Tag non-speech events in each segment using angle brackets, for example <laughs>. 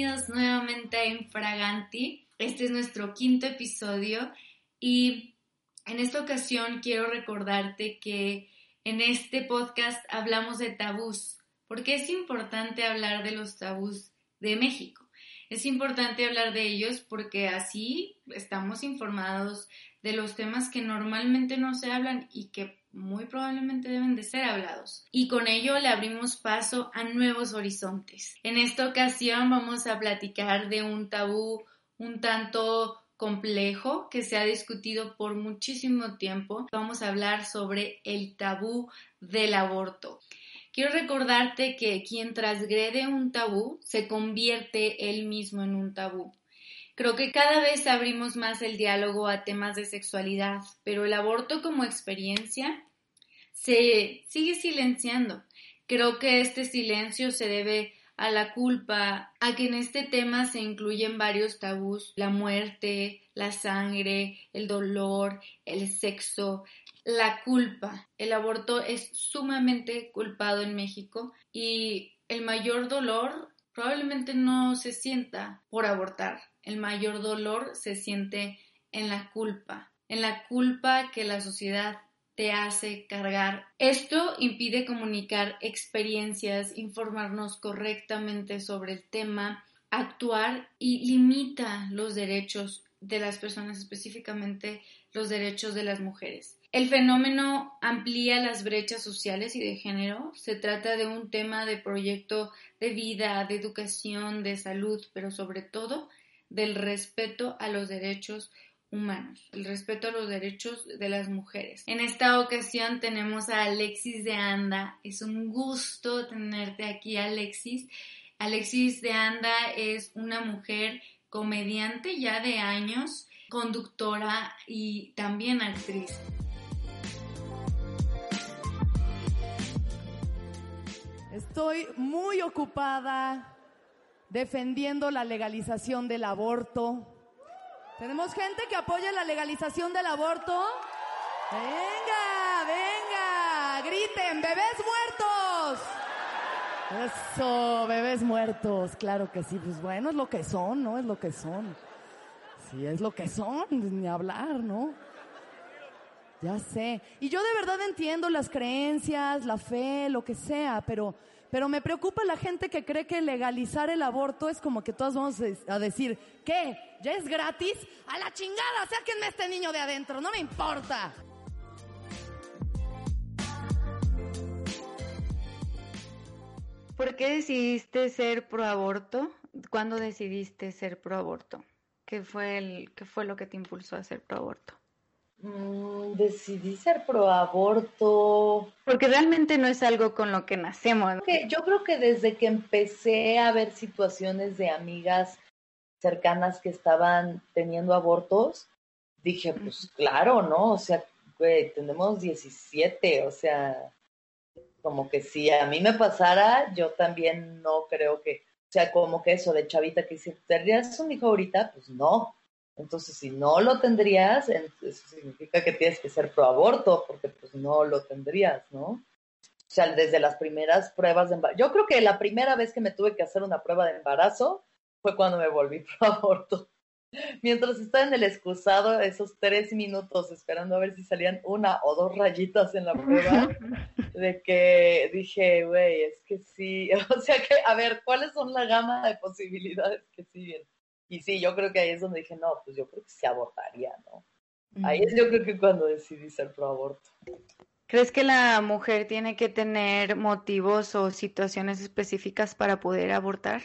Bienvenidos nuevamente a Infraganti. Este es nuestro quinto episodio y en esta ocasión quiero recordarte que en este podcast hablamos de tabús, porque es importante hablar de los tabús de México. Es importante hablar de ellos porque así estamos informados de los temas que normalmente no se hablan y que muy probablemente deben de ser hablados. Y con ello le abrimos paso a nuevos horizontes. En esta ocasión vamos a platicar de un tabú un tanto complejo que se ha discutido por muchísimo tiempo. Vamos a hablar sobre el tabú del aborto. Quiero recordarte que quien transgrede un tabú se convierte él mismo en un tabú. Creo que cada vez abrimos más el diálogo a temas de sexualidad, pero el aborto como experiencia se sigue silenciando. Creo que este silencio se debe a la culpa, a que en este tema se incluyen varios tabús, la muerte, la sangre, el dolor, el sexo, la culpa. El aborto es sumamente culpado en México y el mayor dolor probablemente no se sienta por abortar. El mayor dolor se siente en la culpa, en la culpa que la sociedad te hace cargar. Esto impide comunicar experiencias, informarnos correctamente sobre el tema, actuar y limita los derechos de las personas, específicamente los derechos de las mujeres. El fenómeno amplía las brechas sociales y de género. Se trata de un tema de proyecto de vida, de educación, de salud, pero sobre todo del respeto a los derechos humanos, el respeto a los derechos de las mujeres. En esta ocasión tenemos a Alexis de Anda. Es un gusto tenerte aquí, Alexis. Alexis de Anda es una mujer comediante ya de años, conductora y también actriz. Estoy muy ocupada defendiendo la legalización del aborto ¿Tenemos gente que apoya la legalización del aborto? Venga, venga, griten, bebés muertos. Eso, bebés muertos, claro que sí, pues bueno, es lo que son, ¿no? Es lo que son. Sí, es lo que son, ni hablar, ¿no? Ya sé. Y yo de verdad entiendo las creencias, la fe, lo que sea, pero pero me preocupa la gente que cree que legalizar el aborto es como que todos vamos a decir, ¿qué? ¿Ya es gratis? A la chingada, sáquenme este niño de adentro, no me importa. ¿Por qué decidiste ser pro aborto? ¿Cuándo decidiste ser pro aborto? ¿Qué fue, el, ¿Qué fue lo que te impulsó a ser pro aborto? Mm, decidí ser pro aborto. Porque realmente no es algo con lo que nacemos. Yo creo que desde que empecé a ver situaciones de amigas cercanas que estaban teniendo abortos, dije, pues claro, ¿no? O sea, güey, tenemos 17, o sea, como que si a mí me pasara, yo también no creo que, o sea, como que eso de chavita que si tendrías un hijo ahorita, pues no, entonces, si no lo tendrías, eso significa que tienes que ser pro aborto, porque pues no lo tendrías, ¿no? O sea, desde las primeras pruebas de embarazo. Yo creo que la primera vez que me tuve que hacer una prueba de embarazo fue cuando me volví <laughs> pro aborto. Mientras estaba en el excusado, esos tres minutos esperando a ver si salían una o dos rayitas en la prueba, <laughs> de que dije, güey, es que sí. <laughs> O sea que, a ver, ¿cuáles son la gama de posibilidades que siguen? Y sí, yo creo que ahí es donde dije, no, pues yo creo que se abortaría, ¿no? Ahí es yo creo que cuando decidí ser pro aborto. ¿Crees que la mujer tiene que tener motivos o situaciones específicas para poder abortar?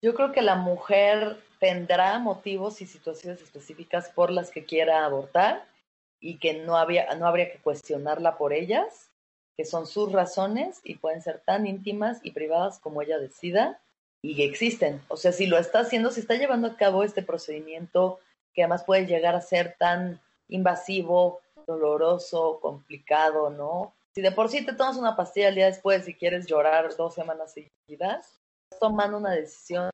Yo creo que la mujer tendrá motivos y situaciones específicas por las que quiera abortar y que no, había, no habría que cuestionarla por ellas, que son sus razones y pueden ser tan íntimas y privadas como ella decida y existen. O sea, si lo está haciendo, si está llevando a cabo este procedimiento que además puede llegar a ser tan invasivo, doloroso, complicado, ¿no? Si de por sí te tomas una pastilla el día después y quieres llorar dos semanas seguidas, tomando una decisión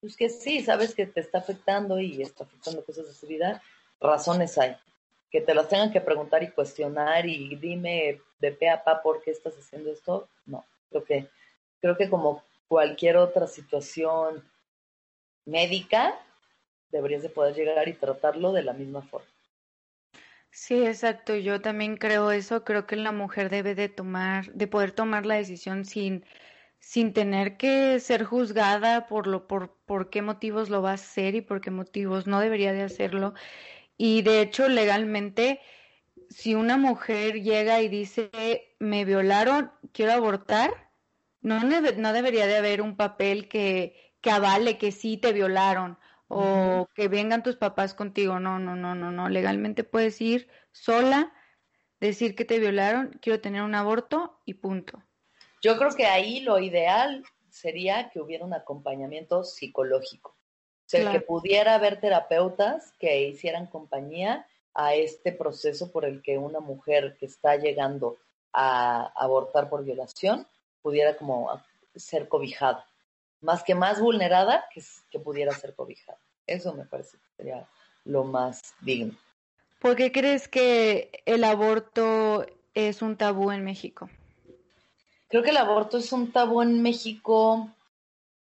pues que sí, sabes que te está afectando y está afectando cosas de su vida, razones hay. Que te las tengan que preguntar y cuestionar y dime de pe a pa por qué estás haciendo esto, no. Creo que, creo que como cualquier otra situación médica, deberías de poder llegar y tratarlo de la misma forma. Sí, exacto. Yo también creo eso. Creo que la mujer debe de tomar, de poder tomar la decisión sin sin tener que ser juzgada por lo por, por qué motivos lo va a hacer y por qué motivos no debería de hacerlo. Y de hecho, legalmente, si una mujer llega y dice, me violaron, quiero abortar, no, no debería de haber un papel que, que avale que sí te violaron o que vengan tus papás contigo. No, no, no, no, no. Legalmente puedes ir sola, decir que te violaron, quiero tener un aborto y punto. Yo creo que ahí lo ideal sería que hubiera un acompañamiento psicológico. O sea, que pudiera haber terapeutas que hicieran compañía a este proceso por el que una mujer que está llegando a abortar por violación pudiera como ser cobijada. Más que más vulnerada, que, que pudiera ser cobijada. Eso me parece que sería lo más digno. ¿Por qué crees que el aborto es un tabú en México? Creo que el aborto es un tabú en México,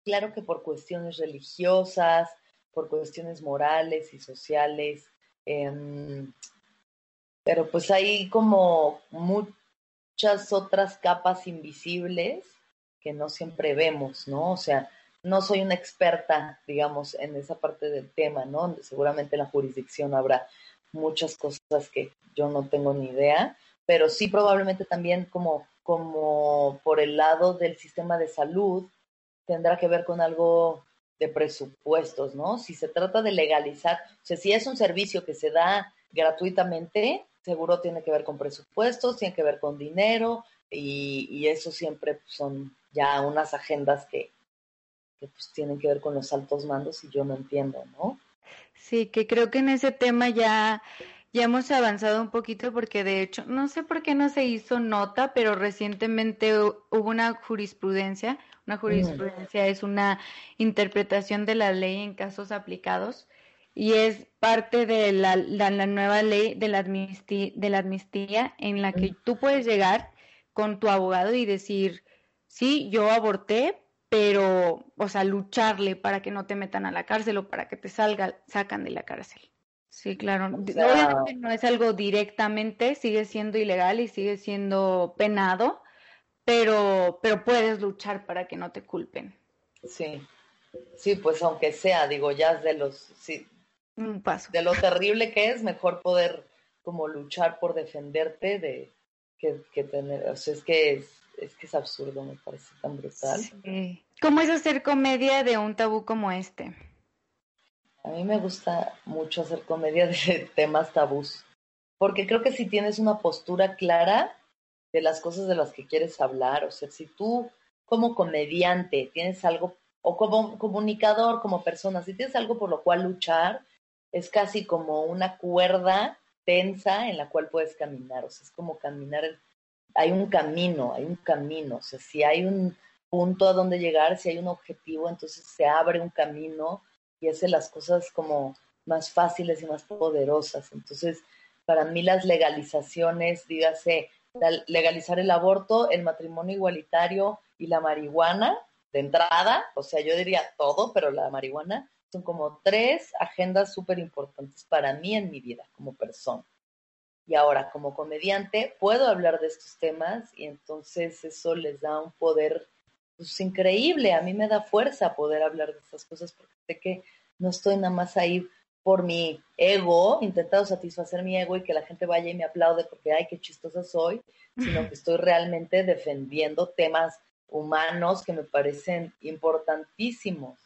claro que por cuestiones religiosas, por cuestiones morales y sociales, em, pero pues hay como muchas otras capas invisibles que no siempre vemos, ¿no? O sea, no soy una experta, digamos, en esa parte del tema, ¿no? Seguramente en la jurisdicción habrá muchas cosas que yo no tengo ni idea, pero sí probablemente también como como por el lado del sistema de salud, tendrá que ver con algo de presupuestos, ¿no? Si se trata de legalizar, o sea, si es un servicio que se da gratuitamente, seguro tiene que ver con presupuestos, tiene que ver con dinero y, eso siempre son ya unas agendas que, que pues tienen que ver con los altos mandos y yo no entiendo, ¿no? Sí, que creo que en ese tema ya ya hemos avanzado un poquito porque de hecho, no sé por qué no se hizo nota, pero recientemente hubo una jurisprudencia. Una jurisprudencia es una interpretación de la ley en casos aplicados y es parte de la, nueva ley de la, amnistía, de la amnistía en la que tú puedes llegar con tu abogado y decir, sí, yo aborté, pero, o sea, lucharle para que no te metan a la cárcel o para que te salga, sacan de la cárcel. Sí, claro. Obviamente no es algo directamente, sigue siendo ilegal y sigue siendo penado, pero, pero puedes luchar para que no te culpen. Sí, sí, pues aunque sea, digo, ya es de los, sí, un paso. De lo terrible que es, mejor poder como luchar por defenderte de que, que tener, o sea, es que es, es que es absurdo, me parece tan brutal. Sí. ¿Cómo es hacer comedia de un tabú como este? A mí me gusta mucho hacer comedia de <laughs> temas tabús, porque creo que si tienes una postura clara de las cosas de las que quieres hablar, o sea, si tú como comediante tienes algo, o como comunicador, como persona, si tienes algo por lo cual luchar, es casi como una cuerda tensa en la cual puedes caminar, o sea, es como caminar, hay un camino, hay un camino, o sea, si hay un punto a donde llegar, si hay un objetivo, entonces se abre un camino y hace las cosas como más fáciles y más poderosas. Entonces, para mí las legalizaciones, dígase, legalizar el aborto, el matrimonio igualitario y la marihuana, de entrada, o sea, yo diría todo, pero la marihuana son como tres agendas súper importantes para mí en mi vida como persona. Y ahora, como comediante, puedo hablar de estos temas y entonces eso les da un poder pues, increíble. A mí me da fuerza poder hablar de estas cosas porque sé que no estoy nada más ahí por mi ego, intentando satisfacer mi ego y que la gente vaya y me aplaude porque, ay, qué chistosa soy, sino que <laughs> estoy realmente defendiendo temas humanos que me parecen importantísimos.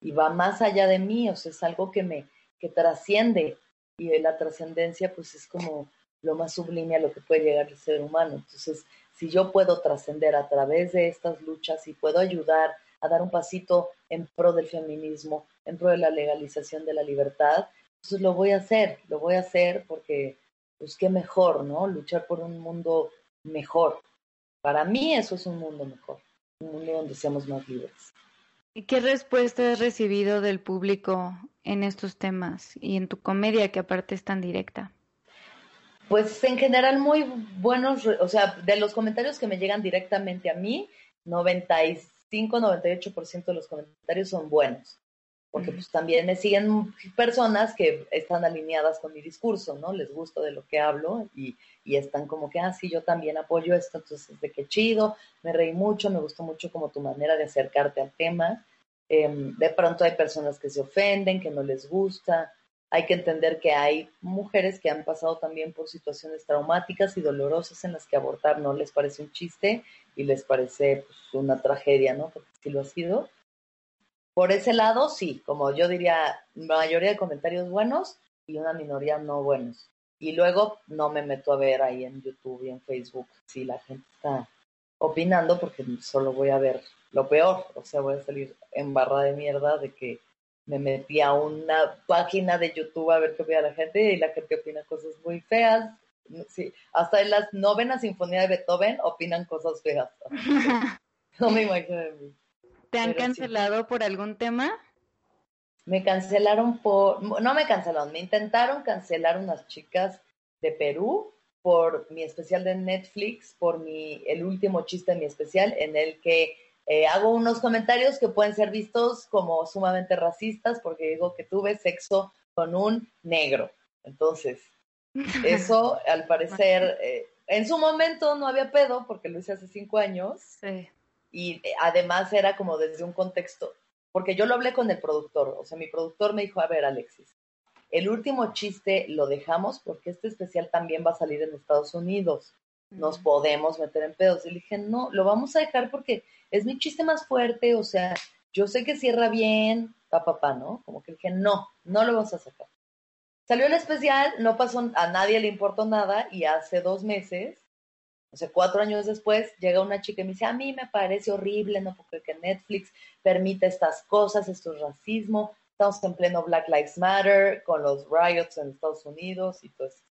Y va más allá de mí, o sea, es algo que me, que trasciende y la trascendencia pues es como lo más sublime a lo que puede llegar el ser humano. Entonces, si yo puedo trascender a través de estas luchas y puedo ayudar a dar un pasito en pro del feminismo, en pro de la legalización de la libertad, entonces lo voy a hacer, lo voy a hacer porque, pues qué mejor, ¿no? Luchar por un mundo mejor. Para mí eso es un mundo mejor, un mundo donde seamos más libres. ¿Y qué respuesta has recibido del público en estos temas y en tu comedia que aparte es tan directa? Pues en general muy buenos, o sea, de los comentarios que me llegan directamente a mí, 95-98% de los comentarios son buenos, porque pues también me siguen personas que están alineadas con mi discurso, ¿no? Les gusta de lo que hablo y, y están como que, ah, sí, yo también apoyo esto, entonces de qué chido, me reí mucho, me gustó mucho como tu manera de acercarte al tema. Em, de pronto hay personas que se ofenden, que no les gusta, hay que entender que hay mujeres que han pasado también por situaciones traumáticas y dolorosas en las que abortar no les parece un chiste y les parece pues, una tragedia, ¿no? Porque sí lo ha sido. Por ese lado, sí, como yo diría, mayoría de comentarios buenos y una minoría no buenos. Y luego no me meto a ver ahí en YouTube y en Facebook si la gente está opinando porque solo voy a ver lo peor, o sea, voy a salir en barra de mierda de que me metí a una página de YouTube a ver qué opina la gente y la gente opina cosas muy feas. Sí, hasta en las novenas sinfonía de Beethoven opinan cosas feas. <laughs> no me imagino de mí. ¿Te han cancelado por algún tema? Me cancelaron por, no me cancelaron, me intentaron cancelar unas chicas de Perú por mi especial de Netflix, por mi, el último chiste de mi especial en el que eh, hago unos comentarios que pueden ser vistos como sumamente racistas porque digo que tuve sexo con un negro. Entonces, <laughs> eso al parecer, eh, en su momento no había pedo porque lo hice hace cinco años. Y eh, además era como desde un contexto, porque yo lo hablé con el productor, o sea, mi productor me dijo, a ver, Alexis, el último chiste lo dejamos porque este especial también va a salir en Estados Unidos. Nos podemos meter en pedos. Y le dije, no, lo vamos a dejar porque es mi chiste más fuerte, o sea, yo sé que cierra bien, papá, papá, ¿no? Como que dije, no, no lo vamos a sacar. Salió el especial, no pasó, a nadie le importó nada y hace dos meses, o sea, cuatro años después, llega una chica y me dice, a mí me parece horrible, no porque que Netflix permite estas cosas, esto es racismo, estamos en pleno Black Lives Matter, con los riots en Estados Unidos y todo eso.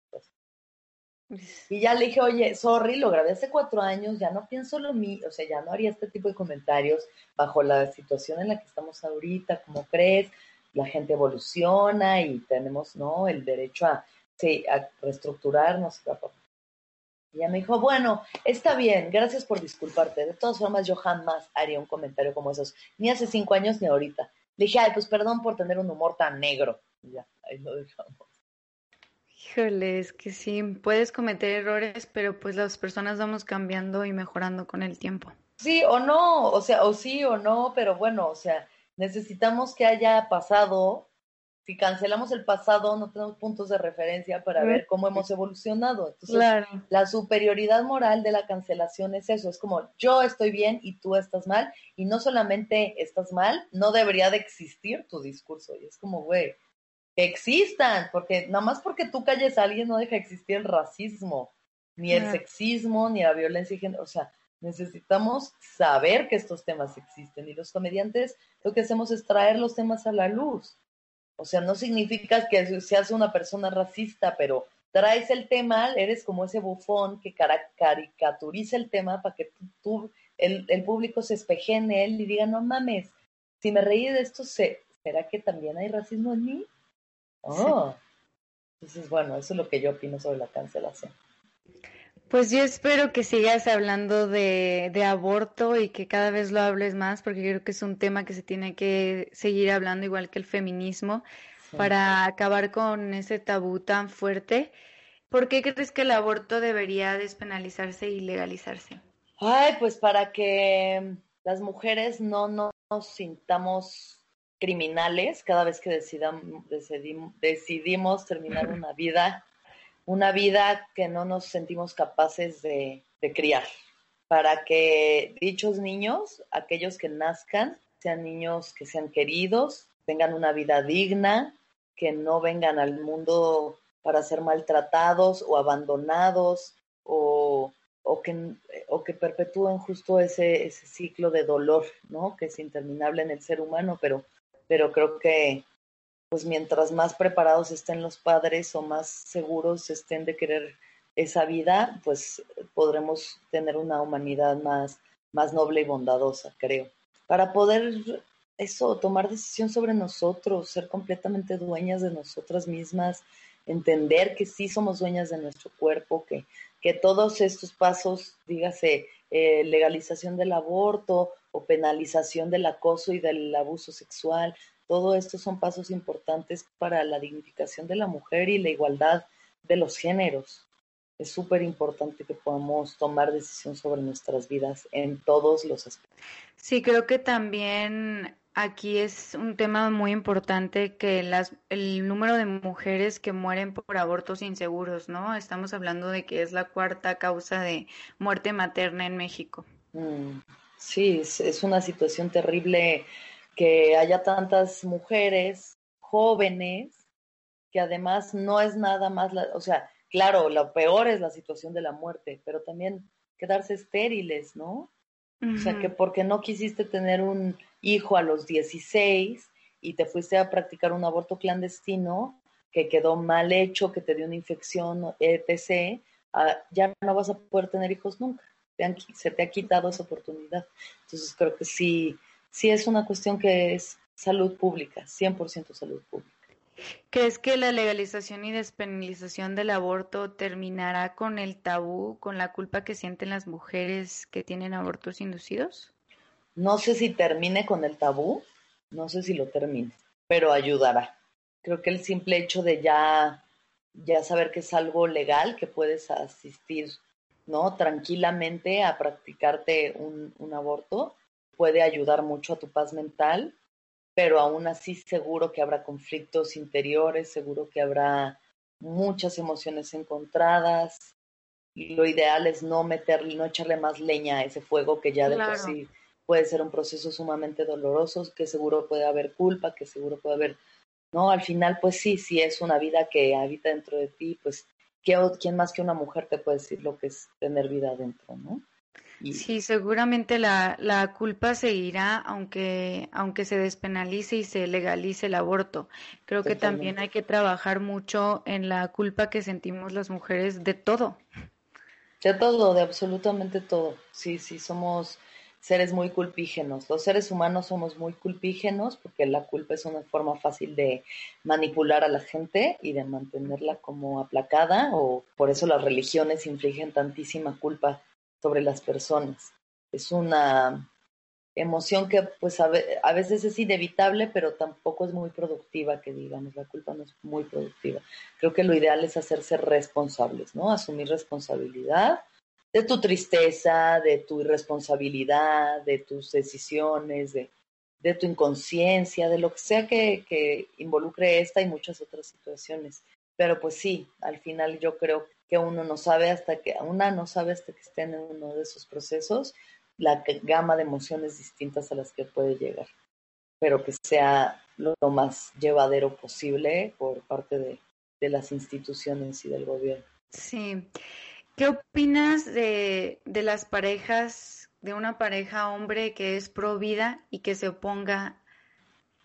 Y ya le dije, oye, sorry, lo grabé hace cuatro años, ya no pienso lo mío, o sea, ya no haría este tipo de comentarios bajo la situación en la que estamos ahorita, como crees? La gente evoluciona y tenemos, ¿no? El derecho a, sí, a reestructurarnos. Y ella me dijo, bueno, está bien, gracias por disculparte. De todas formas, yo jamás haría un comentario como esos, ni hace cinco años ni ahorita. Le dije, ay, pues perdón por tener un humor tan negro. Y ya, ahí lo dejamos. Híjole, es que sí, puedes cometer errores, pero pues las personas vamos cambiando y mejorando con el tiempo. Sí o no, o sea, o sí o no, pero bueno, o sea, necesitamos que haya pasado. Si cancelamos el pasado, no tenemos puntos de referencia para ver cómo hemos evolucionado. Entonces, la superioridad moral de la cancelación es eso, es como yo estoy bien y tú estás mal, y no solamente estás mal, no debería de existir tu discurso. Y es como, güey, existan, porque nada más porque tú calles a alguien no deja de existir el racismo, ni el sexismo, ni la violencia O sea, necesitamos saber que estos temas existen y los comediantes lo que hacemos es traer los temas a la luz. O sea, no significa que seas una persona racista, pero traes el tema, eres como ese bufón que caricaturiza el tema para que tú, el, el, público se espeje en él y diga, no mames, si me reí de esto, ¿será que también hay racismo en mí? Oh. Entonces, bueno, eso es lo que yo opino sobre la cancelación. Pues yo espero que sigas hablando de, de, aborto y que cada vez lo hables más, porque creo que es un tema que se tiene que seguir hablando, igual que el feminismo, para acabar con ese tabú tan fuerte. ¿Por qué crees que el aborto debería despenalizarse y legalizarse? Ay, pues para que las mujeres no nos sintamos criminales cada vez que decidamos, decidimos terminar una vida, una vida que no nos sentimos capaces de, criar, para que dichos niños, aquellos que nazcan, sean niños que sean queridos, tengan una vida digna, que no vengan al mundo para ser maltratados o abandonados o, o, que, o que perpetúen justo ese, ese ciclo de dolor, ¿no? Que es interminable en el ser humano, pero, pero creo que pues mientras más preparados estén los padres o más seguros estén de querer esa vida, pues podremos tener una humanidad más, más noble y bondadosa, creo. Para poder eso, tomar decisión sobre nosotros, ser completamente dueñas de nosotras mismas, entender que sí somos dueñas de nuestro cuerpo, que, que todos estos pasos, dígase, eh, legalización del aborto o penalización del acoso y del abuso sexual, todo esto son pasos importantes para la dignificación de la mujer y la igualdad de los géneros. Es súper importante que podamos tomar decisión sobre nuestras vidas en todos los aspectos. Sí, creo que también aquí es un tema muy importante que las, el número de mujeres que mueren por abortos inseguros, ¿no? Estamos hablando de que es la cuarta causa de muerte materna en México. Mm, sí, es, una situación terrible que haya tantas mujeres jóvenes que además no es nada más, o sea, claro, lo peor es la situación de la muerte, pero también quedarse estériles, ¿no? O sea, que porque no quisiste tener un hijo a los 16 y te fuiste a practicar un aborto clandestino que quedó mal hecho, que te dio una infección, etc., ah, ya no vas a poder tener hijos nunca. se te ha quitado esa oportunidad. Entonces creo que sí, sí es una cuestión que es salud pública, 100% salud pública. ¿Crees que la legalización y despenalización del aborto terminará con el tabú, con la culpa que sienten las mujeres que tienen abortos inducidos? No sé si termine con el tabú, no sé si lo termine, pero ayudará. Creo que el simple hecho de ya, ya saber que es algo legal, que puedes asistir ¿no? tranquilamente a practicarte un, un aborto, puede ayudar mucho a tu paz mental pero aún así seguro que habrá conflictos interiores, seguro que habrá muchas emociones encontradas. Y lo ideal es no meterle, no echarle más leña a ese fuego que ya de por sí puede ser un proceso sumamente doloroso, que seguro puede haber culpa, que seguro puede haber, no, al final pues sí, si es una vida que habita dentro de ti, pues ¿quién más que una mujer te puede decir lo que es tener vida dentro, no? Sí, seguramente la, la culpa seguirá aunque, aunque se despenalice y se legalice el aborto. Creo que también hay que trabajar mucho en la culpa que sentimos las mujeres de todo. De todo, de absolutamente todo. Sí, sí, somos seres muy culpígenos. Los seres humanos somos muy culpígenos porque la culpa es una forma fácil de manipular a la gente y de mantenerla como aplacada o por eso las religiones infligen tantísima culpa sobre las personas. Es una emoción que pues a, veces es inevitable, pero tampoco es muy productiva, que digamos, la culpa no es muy productiva. Creo que lo ideal es hacerse responsables, ¿no? Asumir responsabilidad de tu tristeza, de tu irresponsabilidad, de tus decisiones, de, de tu inconsciencia, de lo que sea que, que involucre esta y muchas otras situaciones. Pero pues sí, al final yo creo que uno no sabe hasta que, una no sabe hasta que esté en uno de esos procesos, la gama de emociones distintas a las que puede llegar, pero que sea lo, más llevadero posible por parte de, de, las instituciones y del gobierno. Sí. ¿Qué opinas de, de las parejas, de una pareja hombre que es pro vida y que se oponga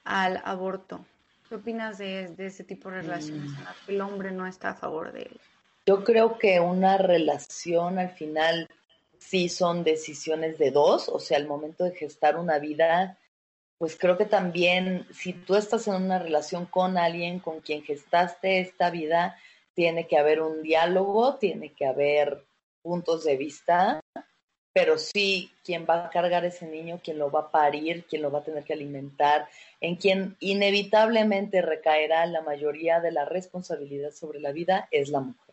al aborto? ¿Qué opinas de, de ese tipo de relaciones mm. en las que el hombre no está a favor de él? Yo creo que una relación al final sí son decisiones de dos, o sea, al momento de gestar una vida, pues creo que también si tú estás en una relación con alguien con quien gestaste esta vida, tiene que haber un diálogo, tiene que haber puntos de vista, pero sí quien va a cargar ese niño, quien lo va a parir, quien lo va a tener que alimentar, en quien inevitablemente recaerá la mayoría de la responsabilidad sobre la vida es la mujer.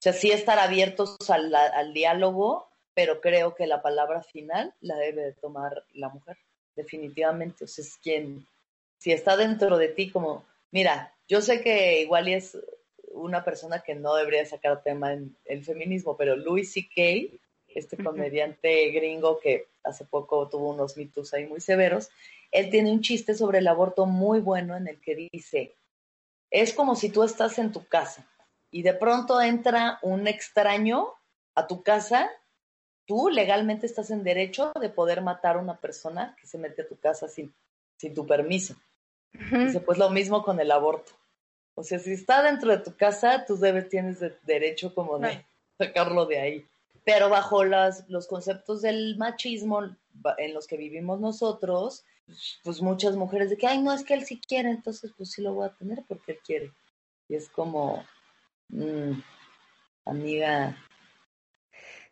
O sea, sí estar abiertos al, al diálogo, pero creo que la palabra final la debe de tomar la mujer, definitivamente. O sea, es quien, si está dentro de ti como, mira, yo sé que igual es una persona que no debería sacar tema en el feminismo, pero Louis C.K., este comediante gringo que hace poco tuvo unos mitos ahí muy severos, él tiene un chiste sobre el aborto muy bueno en el que dice, es como si tú estás en tu casa y de pronto entra un extraño a tu casa, tú legalmente estás en derecho de poder matar a una persona que se mete a tu casa sin, sin tu permiso. Dice, pues lo mismo con el aborto. O sea, si está dentro de tu casa, tú debes, tienes derecho como de sacarlo de ahí. Pero bajo las, los conceptos del machismo en los que vivimos nosotros, pues muchas mujeres de que, ay, no, es que él sí quiere, entonces pues sí lo voy a tener porque él quiere. Y es como, mmm, amiga.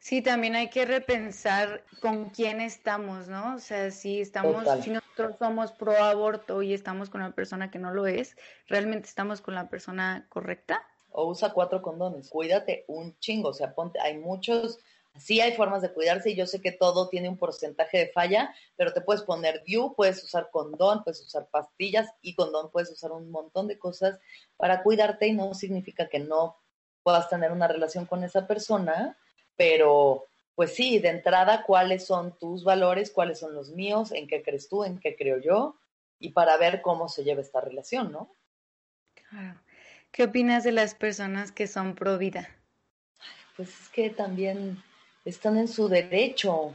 Sí, también hay que repensar con quién estamos, ¿no? O sea, si estamos, si nosotros somos pro aborto y estamos con una persona que no lo es, ¿realmente estamos con la persona correcta? O usa cuatro condones, cuídate un chingo, o sea, ponte, hay muchos Sí hay formas de cuidarse y yo sé que todo tiene un porcentaje de falla, pero te puedes poner DIU, puedes usar condón, puedes usar pastillas y condón, puedes usar un montón de cosas para cuidarte y no significa que no puedas tener una relación con esa persona, pero pues sí, de entrada, cuáles son tus valores, cuáles son los míos, en qué crees tú, en qué creo yo, y para ver cómo se lleva esta relación, ¿no? Claro. ¿Qué opinas de las personas que son pro vida? Pues es que también están en su derecho.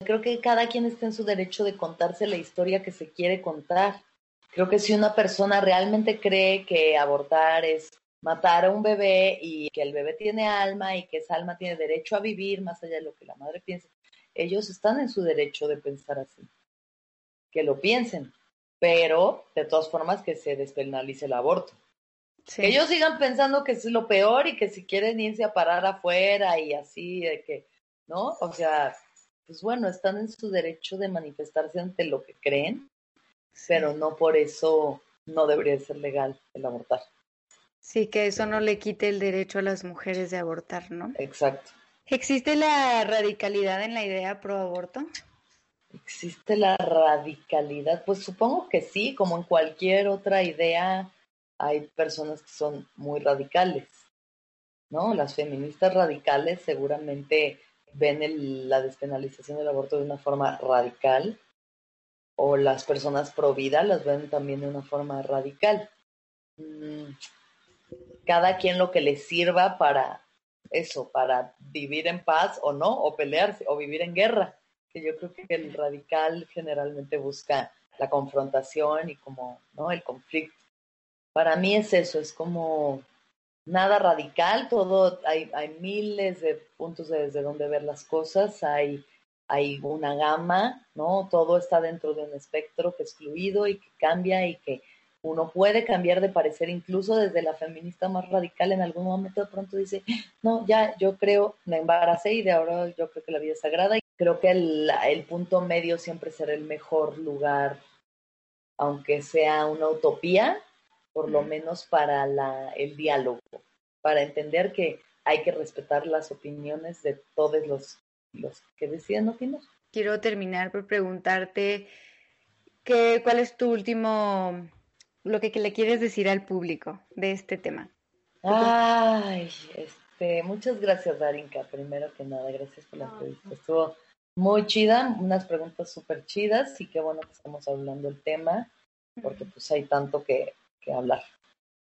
Creo que cada quien está en su derecho de contarse la historia que se quiere contar. Creo que si una persona realmente cree que abortar es matar a un bebé y que el bebé tiene alma y que esa alma tiene derecho a vivir más allá de lo que la madre piensa, ellos están en su derecho de pensar así. Que lo piensen, pero de todas formas que se despenalice el aborto. Que ellos sigan pensando que es lo peor y que si quieren irse a parar afuera y así, de que ¿no? O sea, pues bueno, están en su derecho de manifestarse ante lo que creen, pero no por eso no debería ser legal el abortar. Sí, que eso no le quite el derecho a las mujeres de abortar, ¿no? Exacto. ¿Existe la radicalidad en la idea pro aborto? ¿Existe la radicalidad? Pues supongo que sí, como en cualquier otra idea hay personas que son muy radicales, ¿no? Las feministas radicales seguramente ven la despenalización del aborto de una forma radical o las personas pro vida las ven también de una forma radical. Mm, cada quien lo que le sirva para eso, para vivir en paz o no, o pelearse, o vivir en guerra, que yo creo que el radical generalmente busca la confrontación y como, ¿no? El conflicto. Para mí es eso, es como nada radical, todo, hay, hay miles de puntos desde donde ver las cosas, hay, hay una gama, ¿no? Todo está dentro de un espectro que es fluido y que cambia y que uno puede cambiar de parecer, incluso desde la feminista más radical, en algún momento de pronto dice, no, ya yo creo, me embaracé y de ahora yo creo que la vida es sagrada y creo que el, el punto medio siempre será el mejor lugar, aunque sea una utopía, por lo menos para la, el diálogo, para entender que hay que respetar las opiniones de todos los, los que deciden opinar. Quiero terminar por preguntarte que, cuál es tu último, lo que, le quieres decir al público de este tema. Ay, este, muchas gracias, Darinka. Primero que nada, gracias por la entrevista. Estuvo muy chida, unas preguntas súper chidas y qué bueno que estamos hablando del tema, porque pues hay tanto que, que hablar.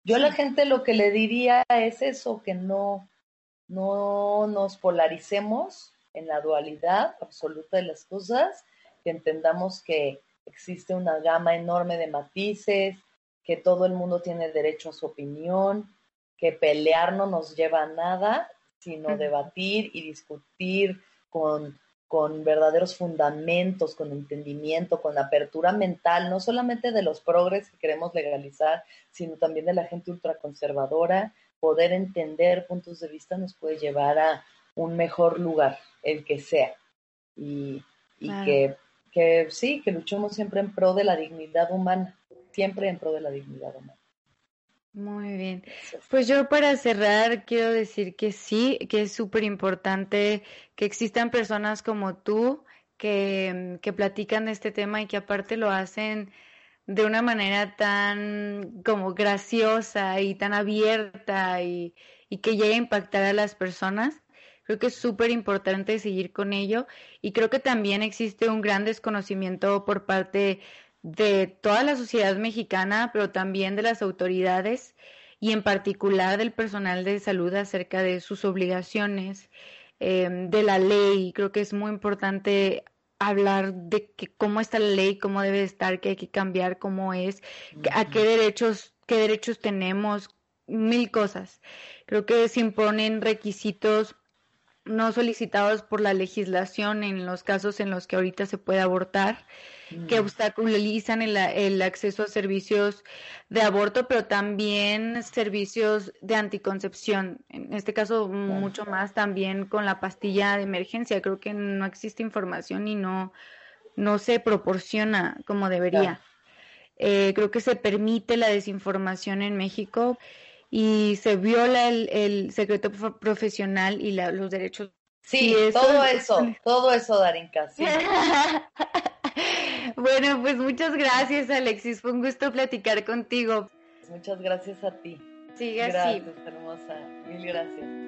Yo a la gente lo que le diría es eso, que no, no nos polaricemos en la dualidad absoluta de las cosas, que entendamos que existe una gama enorme de matices, que todo el mundo tiene derecho a su opinión, que pelear no nos lleva a nada, sino debatir y discutir con con verdaderos fundamentos, con entendimiento, con apertura mental, no solamente de los progres que queremos legalizar, sino también de la gente ultraconservadora, poder entender puntos de vista nos puede llevar a un mejor lugar, el que sea. Y, que, que sí, que luchemos siempre en pro de la dignidad humana, siempre en pro de la dignidad humana. Muy bien. Pues yo para cerrar quiero decir que sí, que es súper importante que existan personas como tú que, que platican de este tema y que aparte lo hacen de una manera tan como graciosa y tan abierta y, y que llegue a impactar a las personas Creo que es súper importante seguir con ello y creo que también existe un gran desconocimiento por parte de toda la sociedad mexicana, pero también de las autoridades y en particular del personal de salud acerca de sus obligaciones, em, de la ley. Creo que es muy importante hablar de que cómo está la ley, cómo debe estar, qué hay que cambiar, cómo es, a qué derechos, qué derechos tenemos, mil cosas. Creo que se imponen requisitos no solicitados por la legislación en los casos en los que ahorita se puede abortar, que obstaculizan el, el, acceso a servicios de aborto, pero también servicios de anticoncepción. En este caso, mucho más también con la pastilla de emergencia. Creo que no existe información y no, no se proporciona como debería. Eh, creo que se permite la desinformación en México y se viola el, el secreto profesional y los derechos. Sí, todo eso, todo eso, Darinka, sí. <laughs> bueno, pues muchas gracias, Alexis. Fue un gusto platicar contigo. Muchas gracias a ti. Sigue gracias, hermosa. Mil gracias.